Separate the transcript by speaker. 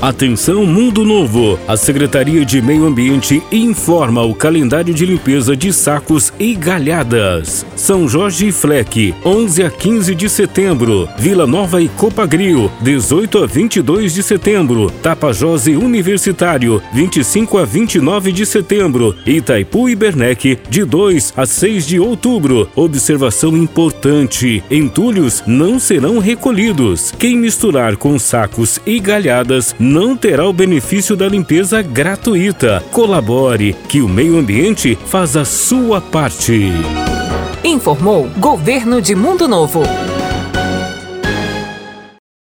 Speaker 1: Atenção Mundo Novo! A Secretaria de Meio Ambiente informa o calendário de limpeza de sacos e galhadas. São Jorge e Fleck, 11 a 15 de setembro. Vila Nova e Copagril, 18 a 22 de setembro. Tapajós e Universitário, 25 a 29 de setembro. Itaipu e Bernec, de 2 a 6 de outubro. Observação importante: entulhos não serão recolhidos. Quem misturar com sacos e galhadas não terá o benefício da limpeza gratuita. Colabore, que o meio ambiente faz a sua parte.
Speaker 2: Informou Governo de Mundo Novo.